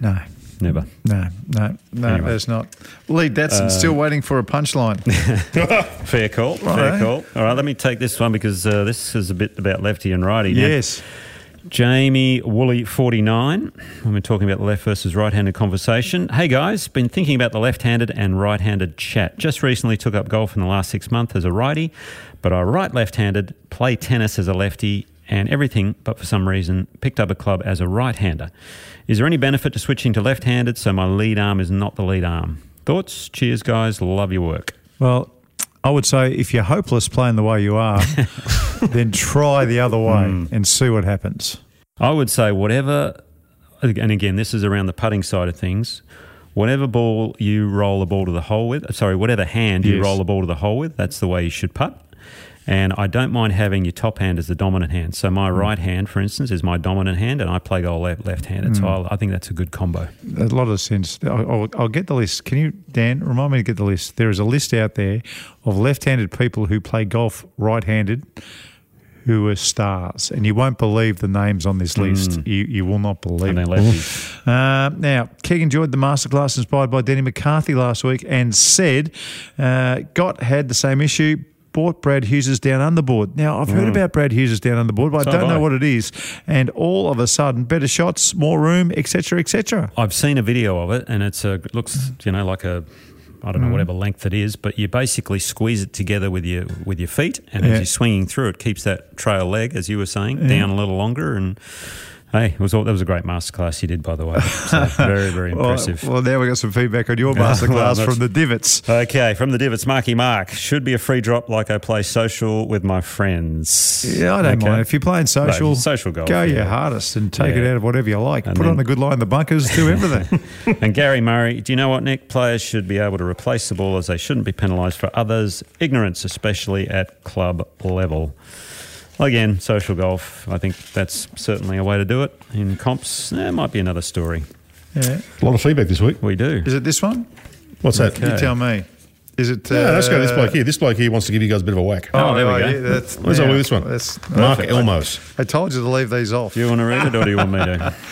No. Never. No, no, no, Anyway. there's not. Lee Datson still waiting for a punchline. Fair call. Fair Righto. call. All right, let me take this one because uh, this is a bit about lefty and righty. Now, yes. Jamie Woolley, 49. When we're talking about the left versus right handed conversation. Hey guys, been thinking about the left handed and right handed chat. Just recently took up golf in the last six months as a righty, but I right left handed, play tennis as a lefty, and everything, but for some reason picked up a club as a right hander. Is there any benefit to switching to left handed so my lead arm is not the lead arm? Thoughts? Cheers, guys. Love your work. Well, I would say if you're hopeless playing the way you are, then try the other way Hmm. and see what happens. I would say whatever, and again, this is around the putting side of things. Whatever ball you roll the ball to the hole with, sorry, whatever hand you roll the ball to the hole with, that's the way you should putt. And I don't mind having your top hand as the dominant hand. So my right hand, for instance, is my dominant hand, and I play goal left, left-handed. So I, I think that's a good combo. A lot of sense. I'll, I'll- I'll get the list. Can you, Dan, remind me to get the list? There is a list out there of left-handed people who play golf right-handed who are stars, and you won't believe the names on this list. You, you will not believe. It. Uh, now, Keeg enjoyed the masterclass inspired by Denny McCarthy last week and said uh, Gott had the same issue. Brad Hughes' down underboard. Now I've heard about Brad Hughes' down underboard, but So I don't know I. what it is. And all of a sudden, better shots, more room, etc., etc. I've seen a video of it, and it's a it looks you know like a I Mm. don't know whatever length it is, but you basically squeeze it together with your with your feet, and Yeah. as you're swinging through, it keeps that trail leg, as you were saying, down a little longer. And hey, it was all, that was a great masterclass you did, by the way. So very very impressive. Well, well, now we got some feedback on your Well, masterclass that's- from the divots. Okay, from the divots, Marky Mark should be a free drop like I play social with my friends. Yeah, I don't Okay. mind. If you're playing social, No, social golf, go your hardest and take it out of whatever you like. And Put then- on a good line the bunkers, do everything. And Gary Murray, do you know what, Nick? Players should be able to replace the ball as they shouldn't be penalised for others' ignorance, especially at club level. Again, social golf, I think that's certainly a way to do it. In comps, there might be another story. yeah. A lot of feedback this week. We do. Is it this one? What's that? You tell me. Is it? Yeah, let's go. This uh, bloke here. This bloke here wants to give you guys a bit of a whack. Oh, there we go. yeah, that's, Where's all now, this one? That's, Mark perfect. Elmos. I told you to leave these off. Do you want to read it or do you want me to?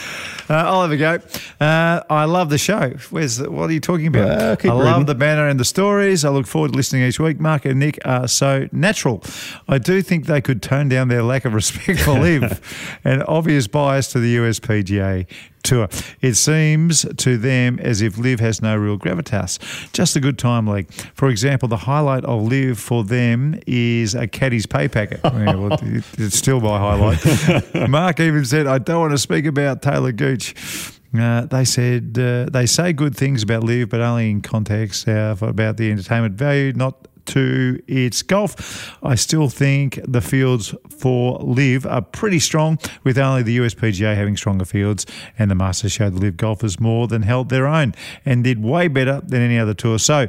Uh, I'll have a go. Uh, I love the show. Where's the, what are you talking about? Uh, I reading. love the banner and the stories. I look forward to listening each week. Mark and Nick are so natural. I do think they could tone down their lack of respect for Liv and obvious bias to the USPGA tour. It seems to them as if LIV has no real gravitas. Just a good time league. For example, the highlight of LIV for them is a caddy's pay packet. Yeah, well, it's still my highlight. Mark even said, I don't want to speak about Talor Gooch. Uh, they said uh, they say good things about LIV, but only in context uh, about the entertainment value, not to its golf. I still think the fields for LIV are pretty strong, with only the USPGA having stronger fields, and the Masters showed the LIV golfers more than held their own and did way better than any other tour. So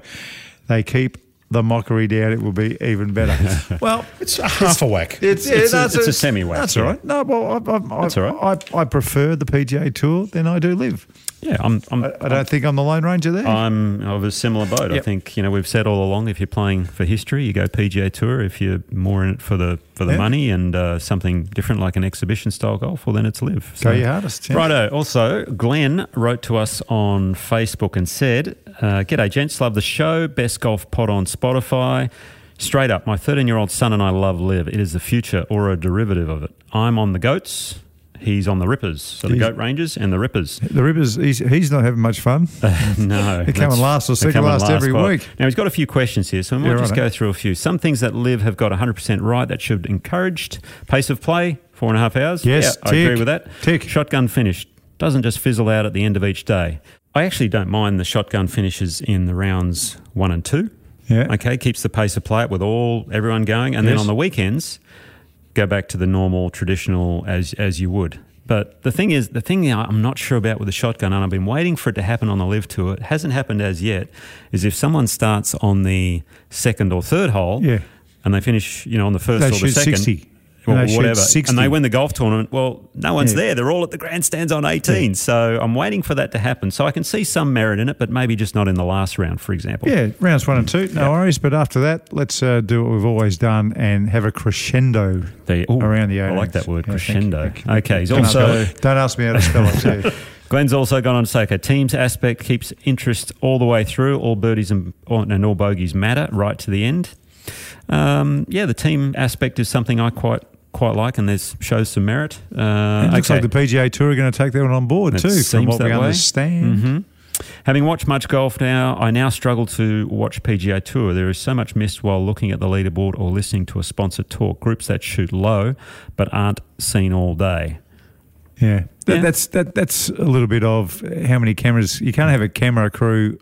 they keep the mockery down. It will be even better. well, It's a half a whack. it's, It's a- that's it's a semi-whack, That's yeah. all right. No, well, I, I, That's all right. I, I prefer the PGA Tour than I do LIV. Yeah, I'm. I'm I, I don't think I'm the Lone Ranger there. I'm of a similar boat. I think you know we've said all along. If you're playing for history, you go PGA Tour. If you're more in it for the for the Yeah. money and uh, something different like an exhibition style golf, well then it's LIV. So, Go your hardest. yeah. Righto. Also, Glenn wrote to us on Facebook and said, uh, "G'day, gents. Love the show. Best golf pod on Spotify." Straight up, my 13 year old son and I love LIV. It is the future or a derivative of it. I'm on the goats. He's on the rippers. So the goat rangers and the rippers. The Rippers, he's, he's not having much fun. no. They come that's- and last or second and last every week. Now, he's got a few questions here, so we might Yeah, just righto. go through a few. Some things that LIV have got 100% right that should be encouraged. Pace of play, four and a half hours. Yes, yeah, I agree with that. tick. Shotgun finish. Doesn't just fizzle out at the end of each day. I actually don't mind the shotgun finishes in the rounds one and two. Yeah. Okay, keeps the pace of play up with all everyone going, and then on the weekends, go back to the normal traditional as as you would. But the thing is, the thing I'm not sure about with the shotgun, and I've been waiting for it to happen on the LIV tour. It hasn't happened as yet. Is if someone starts on the second or third hole, Yeah. and they finish, you know, on the first They or the second, 60. Or They whatever, 60. and they win the golf tournament. Well, no one's Yeah. there. They're all at the grandstands on 18. So I'm waiting for that to happen. So I can see some merit in it, but maybe just not in the last round, for example. Yeah, rounds one and two, no worries. But after that, let's uh, do what we've always done and have a crescendo They- ooh, around the I like that word, Yeah, thank you, crescendo. thank you. Okay, he's Don't also- ask- don't ask me how to spell it. too. Glenn's also gone on to say, okay, team's aspect keeps interest all the way through. All birdies and, and all bogeys matter right to the end. Um, yeah, the team aspect is something I quite quite like, and there's shows some merit. Uh, It looks okay. like the PGA Tour are going to take that one on board It too, from seems what we way. understand. Mhm. Having watched much golf now, I now struggle to watch PGA Tour. There is so much missed while looking at the leaderboard or listening to a sponsored talk. Groups that shoot low but aren't seen all day. Yeah. That, Yeah. that's that. That's a little bit of how many cameras. You can't have a camera crew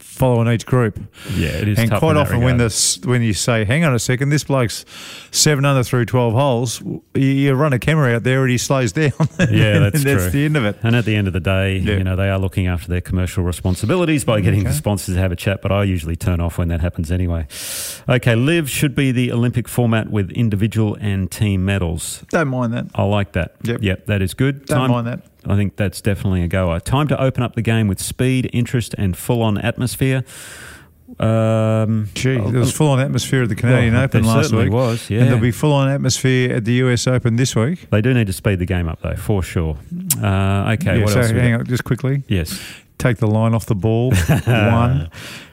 following each group. Yeah, it is And quite often, when this when you say, "Hang on a second, this bloke's seven under through twelve holes," you, you run a camera out there and he slows down. Yeah, that's and that's the end of it. And at the end of the day, Yeah. you know, they are looking after their commercial responsibilities by getting the sponsors to have a chat, but I usually turn off when that happens anyway. Okay, LIV should be the Olympic format with individual and team medals. Don't mind that. I like that. Yep. Yep, that is good. Don't mind that. I think that's definitely a goer. Time to open up the game with speed, interest, and full on atmosphere. Um, Gee, there was full on atmosphere at the Canadian Well, Open last week. was, yeah. And there'll be full on atmosphere at the US Open this week. they do need to speed the game up, though, for sure. Uh, okay, Yeah, what so else? hang on, just quickly. Yes. Take the line off the ball. One. Uh,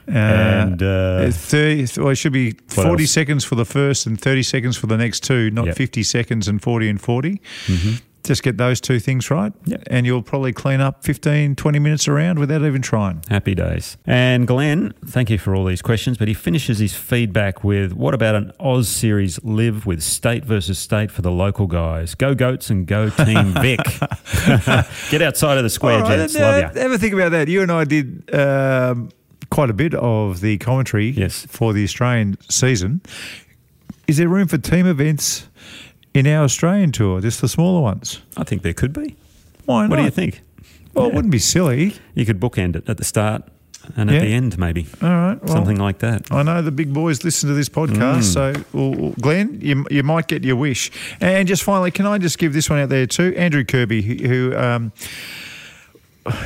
And, uh, 30, well, it should be 40 else? seconds for the first and 30 seconds for the next two, not Yep. 50 seconds and 40 and 40. Just get those two things right, Yep. and you'll probably clean up 15, 20 minutes around without even trying. Happy days. And Glenn, thank you for all these questions, but he finishes his feedback with what about an Oz series live with state versus state for the local guys? Go Goats and go Team Vic. Get outside of the square, All right, gents. now, Love you. A think about that. You and I did um, quite a bit of the commentary Yes. for the Australian season. Is there room for team events in our Australian tour, just the smaller ones? I think there could be. Why not? What do you think? Well, it wouldn't be silly. You could bookend it at the start and at the end, maybe. All right. Well, Something like that. I know the big boys listen to this podcast, so well, Glenn, you, you might get your wish. And just finally, can I just give this one out there too? Andrew Kirby, who, who um,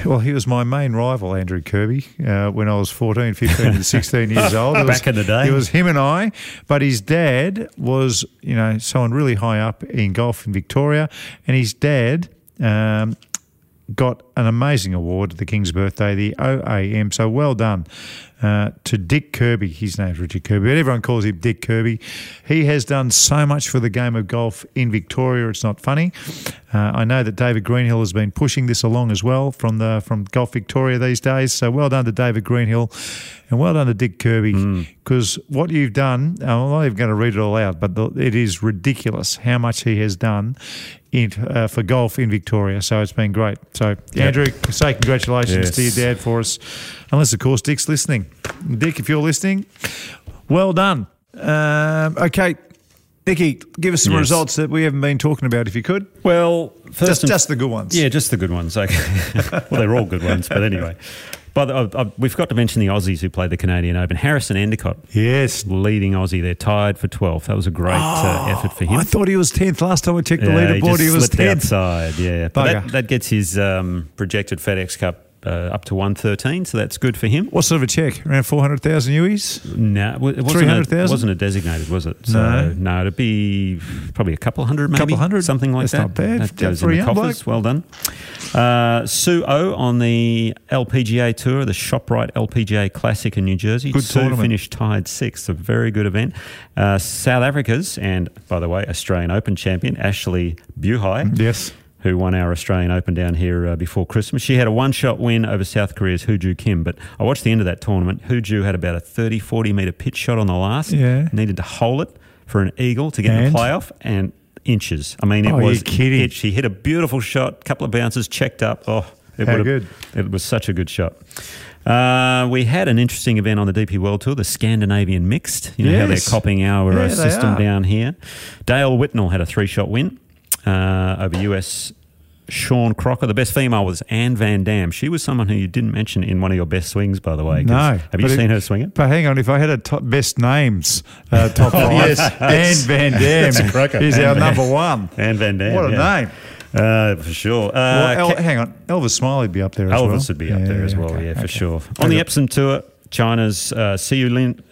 well, he was my main rival, Andrew Kirby, uh, when I was 14, 15, and 16 years old. Was- Back in the day. It was him and I, but his dad was, you know, someone really high up in golf in Victoria, and his dad um, got an amazing award at the King's birthday, the OAM. So well done uh, to Dick Kirby. His name's Richard Kirby, but everyone calls him Dick Kirby. He has done so much for the game of golf in Victoria. It's not funny. Uh, I know that David Greenhill has been pushing this along as well from the from Golf Victoria these days. So well done to David Greenhill, and well done to Dick Kirby because what you've done. I'm not even going to read it all out, but the, it is ridiculous how much he has done in, uh, for golf in Victoria. So it's been great. So Andrew, say congratulations to your dad for us. Unless of course Dick's listening. Dick, if you're listening, well done. Um, okay. Nicky, give us some Yes. results that we haven't been talking about, if you could. Well, first Just, just the good ones. Yeah, just the good ones. Okay. well, they're all good ones, but anyway. But uh, uh, we forgot to mention the Aussies who played the Canadian Open. Harrison Endicott, Yes. leading Aussie, they're tied for 12th. That was a great uh, effort for him. I thought he was 10th. Last time I checked the Yeah, leaderboard, just he, was 10th. outside. Yeah, but that, that gets his um, projected FedEx Cup uh, up to 113, so that's good for him. What sort of a check? Around 400,000 UEs? No, it wasn't, a, 300,000? wasn't a designated, was it? So, No. no, it'd be probably a couple hundred, maybe. Couple hundred? Something like That's that. not bad. That goes in the coffers. bloke. Well done. Uh, Sue O on the LPGA Tour, the ShopRite LPGA Classic in New Jersey. Good Su tournament. finished tied sixth. A very good event. Uh, South Africa's, and by the way, Australian Open champion, Ashley Buhai Yes. Who won our Australian Open down here uh, before Christmas. She had a one shot win over South Korea's Hyo Joo Kim, but I watched the end of that tournament. Hyo Joo had about a 30, 40 metre pitch shot on the last. Yeah. Needed to hole it for an eagle to get in And? the playoff and inches. I mean, it Oh, was kidding. It, she hit a beautiful shot, couple of bounces, checked up. Oh, it How good. It was such a good shot. Uh, we had an interesting event on the DP World Tour, the Scandinavian Mixed. You know how they're copying our uh, Yeah, system down here. Dale Whitnell had a three shot win uh, over US Sean Crocker. The best female was Anne Van Dam. She was someone who you didn't mention in one of your best swings, by the way. No. Have you seen it- her swing it? But hang on, if I had a top best names uh, top five, yes, Anne Van Dam is Anne our Van- number one. Anne Van Dam. What a yeah. name. Uh, for sure. Uh, Well, El- hang on, Elvis Smiley would be up there as well. Elvis would be up there as well, okay, yeah, for sure. On the Okay. Epson Tour, China's uh,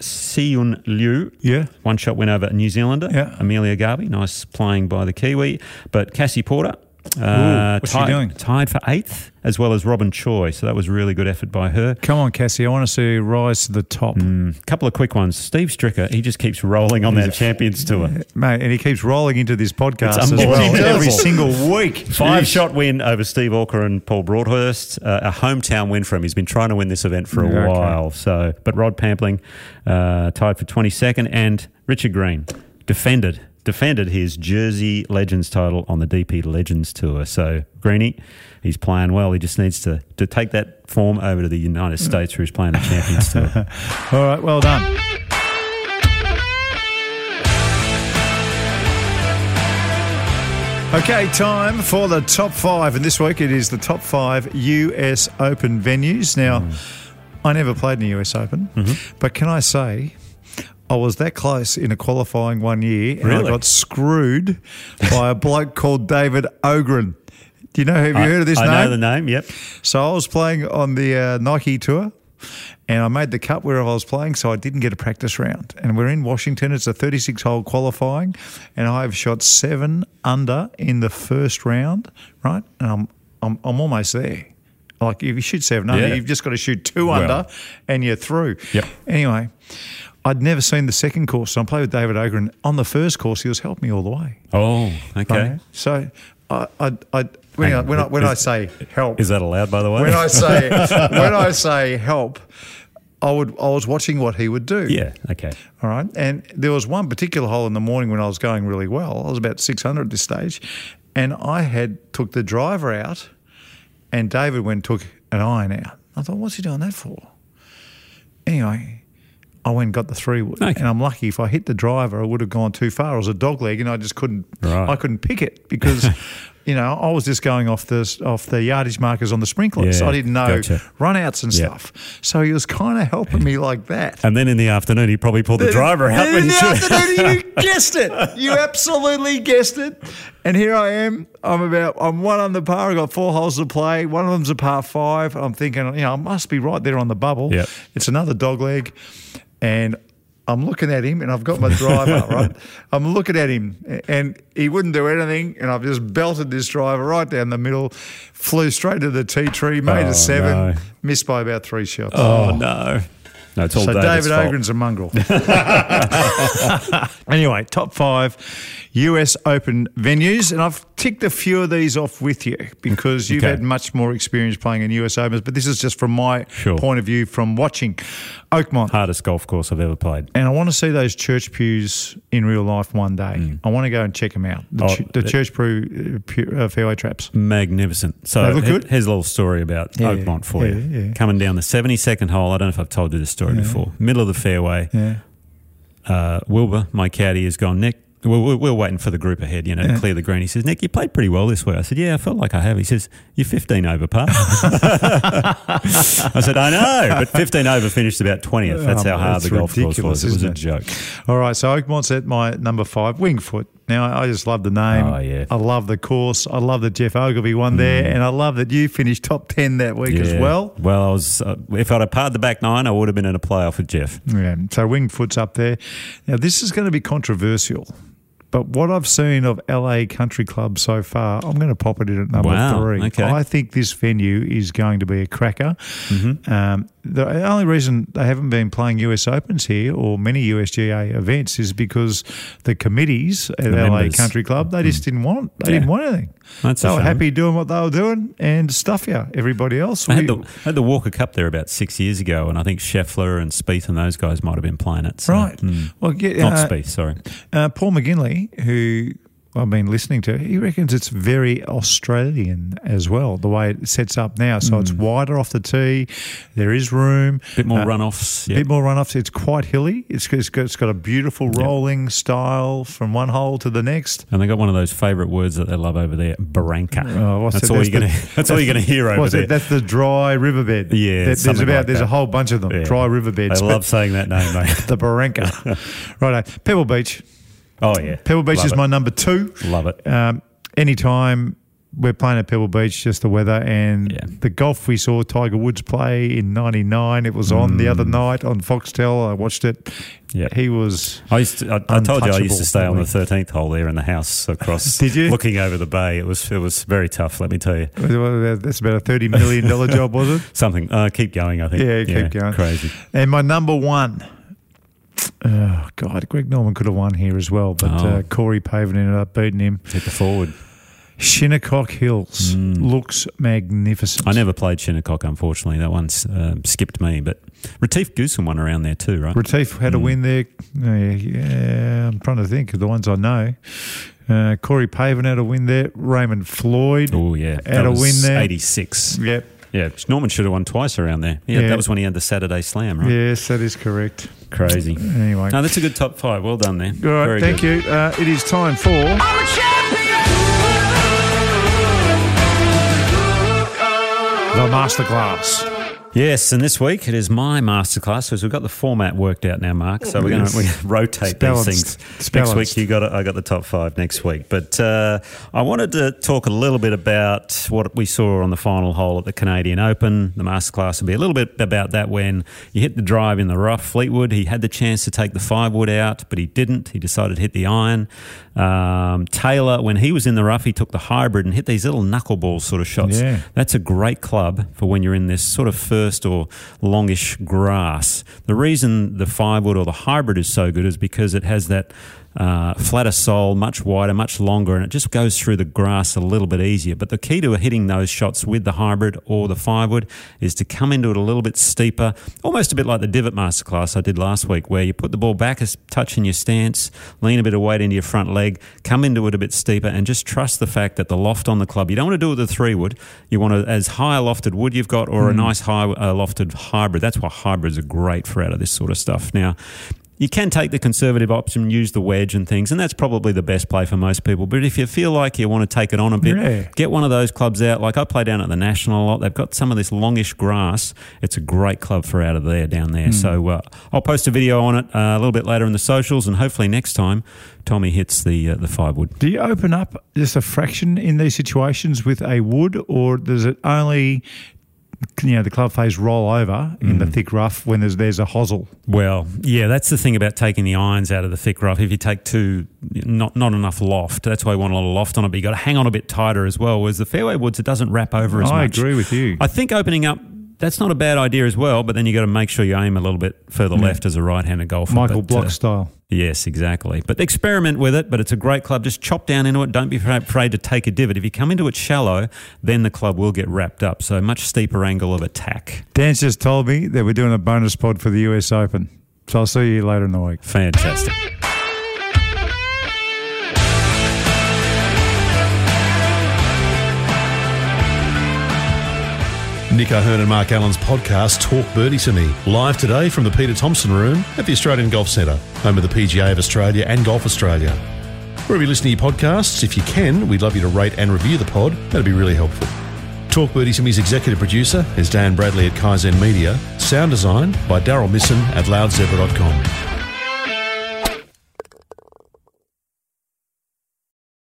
Siyun Liu. Yeah. One shot win over a New Zealander, Yeah. Amelia Garvey. Nice playing by the Kiwi. But Cassie Porter. Uh, what's she tied, doing? Tied for eighth, as well as Robin Choi. So that was a really good effort by her. Come on, Cassie. I want to see you rise to the top. A couple of quick ones. Steve Stricker, he just keeps rolling on that Champions Tour. Mate, and he keeps rolling into this podcast as well every single week. Five Jeez. shot win over Steve Alker and Paul Broadhurst. Uh, a hometown win for him. He's been trying to win this event for a Okay. while. So, but Rod Pampling uh, tied for twenty second, and Richard Green defended defended his Jersey Legends title on the DP Legends Tour. So, Greeny, he's playing well. He just needs to, to take that form over to the United States where he's playing the Champions Tour. All right, well done. Okay, time for the top five. And this week it is the top five US Open venues. Now, mm. I never played in the US Open, mm-hmm. but can I say, I was that close in a qualifying one year and Really? I got screwed by a bloke called David Ogren. Do you know, have you heard of this I name? I know the name, yep. So I was playing on the uh, Nike tour and I made the cut where I was playing, so I didn't get a practice round. And we're in Washington, it's a 36 hole qualifying, and I've shot seven under in the first round, right? And I'm, I'm, I'm almost there. Like if you shoot seven under, Yeah. you've just got to shoot two Well. under and you're through. Yep. Anyway, I'd never seen the second course, so I played with David Ogren. On the first course, he was helping me all the way. Oh, okay. Right? So I, I, I, when, I, when, I, when I say help, Is that allowed, by the way? when I say when I say help, I would I was watching what he would do. yeah, okay. All right. And there was one particular hole in the morning when I was going really well. I was about 600 at this stage, and I had took the driver out, and David went and took an iron out. I thought, what's he doing that for? Anyway. I went and got the three wood, Okay. and I'm lucky. If I hit the driver, I would have gone too far. It was a dog leg, and I just couldn't. Right. I couldn't pick it because, you know, I was just going off the off the yardage markers on the sprinklers. Yeah, I didn't know gotcha. runouts and Yeah. stuff. So he was kind of helping me like that. And then in the afternoon, he probably pulled the driver out In the should. afternoon, you guessed it. You absolutely guessed it. And here I am. I'm about. I'm one under par. I've got four holes to play. One of them's a par five. I'm thinking, you know, I must be right there on the bubble. Yep. It's another dog leg, and. I'm looking at him and I've got my driver, right? I'm looking at him and he wouldn't do anything. And I've just belted this driver right down the middle, flew straight to the tea tree, made Oh, a seven, no. missed by about three shots. Oh, oh, no. No, it's all So David's David fault. Ogren's a mongrel. anyway, top five US Open venues, and I've ticked a few of these off with you because you've Okay. had much more experience playing in US Opens, but this is just from my Sure. point of view from watching Oakmont. Hardest golf course I've ever played. And I want to see those church pews in real life one day. I want to go and check them out. The, Mm. Oh, ch- the church pew, uh, pew, uh, fairway traps. Magnificent. So They look he- good? here's a little story about Yeah, Oakmont for yeah, you. yeah. Coming down the 72nd hole, I don't know if I've told you this story before. Middle of the fairway, Yeah. uh, Wilbur, my caddy, has gone, Nick, we're, we're, waiting for the group ahead, you know, to clear the green. He says, Nick, you played pretty well this week. I said, yeah, I felt like I have. He says, you're 15 over par. I said, I know, but 15 over finished about 20th. That's Oh, how hard that's the golf course was. It was a it? joke. All right, so Oakmont's at my number five, Winged Foot. Now, I just love the name. Oh, yeah. I love the course. I love that Geoff Ogilvy won there, and I love that you finished top 10 that week as Mm. Well. Well, I was, uh, if I'd have parred the back nine, I would have been in a playoff with Geoff. Yeah, so Winged Foot's up there. Now, this is going to be controversial, but what I've seen of LA Country Club so far, I'm going to pop it in at number Wow, three. okay. I think this venue is going to be a cracker. Mm-hmm. Um, the only reason they haven't been playing US Opens here or many USGA events is because the committees at The LA members. Mm. Country Club they just didn't want they Yeah. didn't want anything. That's they were shame. happy doing what they were doing and stuff yeah Everybody else, I had, the, had the Walker Cup there about six years ago, and I think Scheffler and Spieth and those guys might have been playing it. so- right. Mm. Well, get, Not uh, Spieth, sorry. Uh, Paul McGinley, who I've been listening to, he reckons it's very Australian as well, the way it sets up now. So it's wider off the tee, there is room. A Bit more uh, runoffs. A Yep. bit more runoffs. It's quite hilly. It's, it's, got, it's got a beautiful rolling style from one hole to the next. And they got one of those favourite words that they love over there, barranca. Oh, that's that? all That's you're the- gonna. That's all you're gonna hear over there. it? That's the dry riverbed. Yeah, There- there's about like there's a whole bunch of them. Yeah. Dry riverbeds. I love saying that name, mate. the Barranca. right, Pebble Beach. Oh yeah, Pebble Beach Love is it. my number two. Love it. Um, anytime we're playing at Pebble Beach, just the weather and Yeah. the golf we saw Tiger Woods play in '99. It was on the other night on Foxtel. I watched it. Mm. Yeah. he was. I used to, I, I told you I used Untouchable, to stay on the thirteenth hole there in the house across. Did you? Looking over the bay, it was it was very tough. Let me tell you. That's about a thirty million dollar job, was it? Something. Uh, keep going. I think. Yeah, keep going. Crazy. And my number one. Oh God, Greg Norman could have won here as well, but Oh. uh, Corey Pavin ended up beating him. Hit the forward. Shinnecock Hills looks magnificent. I never played Shinnecock, unfortunately. That one uh, skipped me. But Retief Goosen won around there too, right? Retief had a win there. Oh, yeah, I'm trying to think of the ones I know. Uh, Corey Pavin had a win there. Raymond Floyd Oh yeah, had that a win there. Eighty-six. Yep. Yeah, Norman should have won twice around there. Yeah, Yeah. that was when he had the Saturday Slam, right? Yes, that is correct. Crazy. Anyway. No, that's a good top five. Well done there. All right, Very thank good. you. Uh, it is time for the masterclass. Yes, and this week it is my masterclass because we've got the format worked out now, Mark. So we're Yes. going to rotate these things. It's next balanced. week you got it, I got the top five next week. But uh, I wanted to talk a little bit about what we saw on the final hole at the Canadian Open. The masterclass will be a little bit about that when you hit the drive in the rough. Fleetwood, he had the chance to take the five wood out, but he didn't. He decided to hit the iron. Um, Taylor, when he was in the rough, he took the hybrid and hit these little knuckleball sort of shots. Yeah. That's a great club for when you're in this sort of first or longish grass. The reason the five wood or the hybrid is so good is because it has that uh, flatter sole, much wider, much longer, and it just goes through the grass a little bit easier. But the key to hitting those shots with the hybrid or the five wood is to come into it a little bit steeper, almost a bit like the divot masterclass I did last week, where you put the ball back a touch in your stance, lean a bit of weight into your front leg, come into it a bit steeper, and just trust the fact that the loft on the club, you don't want to do it with a three wood. You want to, as high a lofted wood you've got, or a nice high uh, lofted hybrid. That's why hybrids are great for out of this sort of stuff. Now, you can take the conservative option, use the wedge and things, and that's probably the best play for most people. But if you feel like you want to take it on a bit, Yeah. get one of those clubs out. Like I play down at the National a lot. They've got some of this longish grass. It's a great club for out of there, down there. So uh, I'll post a video on it uh, a little bit later in the socials, and hopefully next time Tommy hits the uh, the five wood. Do you open up just a fraction in these situations with a wood, or does it only, you know, the club face roll over in the mm. thick rough when there's there's a hosel? Well, yeah, that's the thing about taking the irons out of the thick rough. If you take too not not enough loft, that's why you want a lot of loft on it. But you got to hang on a bit tighter as well. Whereas the fairway woods, it doesn't wrap over as I much. I agree with you. I think opening up. That's not a bad idea as well, but then you've got to make sure you aim a little bit further left as a right-handed golfer. Michael But, uh, Block style. Yes, exactly. But experiment with it. But it's a great club. Just chop down into it. Don't be afraid to take a divot. If you come into it shallow, then the club will get wrapped up. So much steeper angle of attack. Dan's just told me that we're doing a bonus pod for the US Open. So I'll see you later in the week. Fantastic. Nick O'Hern and Mark Allen's podcast, Talk Birdie to Me, live today from the Peter Thomson Room at the Australian Golf Centre, home of the PGA of Australia and Golf Australia. Wherever you listen to your podcasts, if you can, we'd love you to rate and review the pod. That'd be really helpful. Talk Birdie to Me's executive producer is Dan Bradley at Kaizen Media. Sound design by Daryl Misson at loudzebra.com.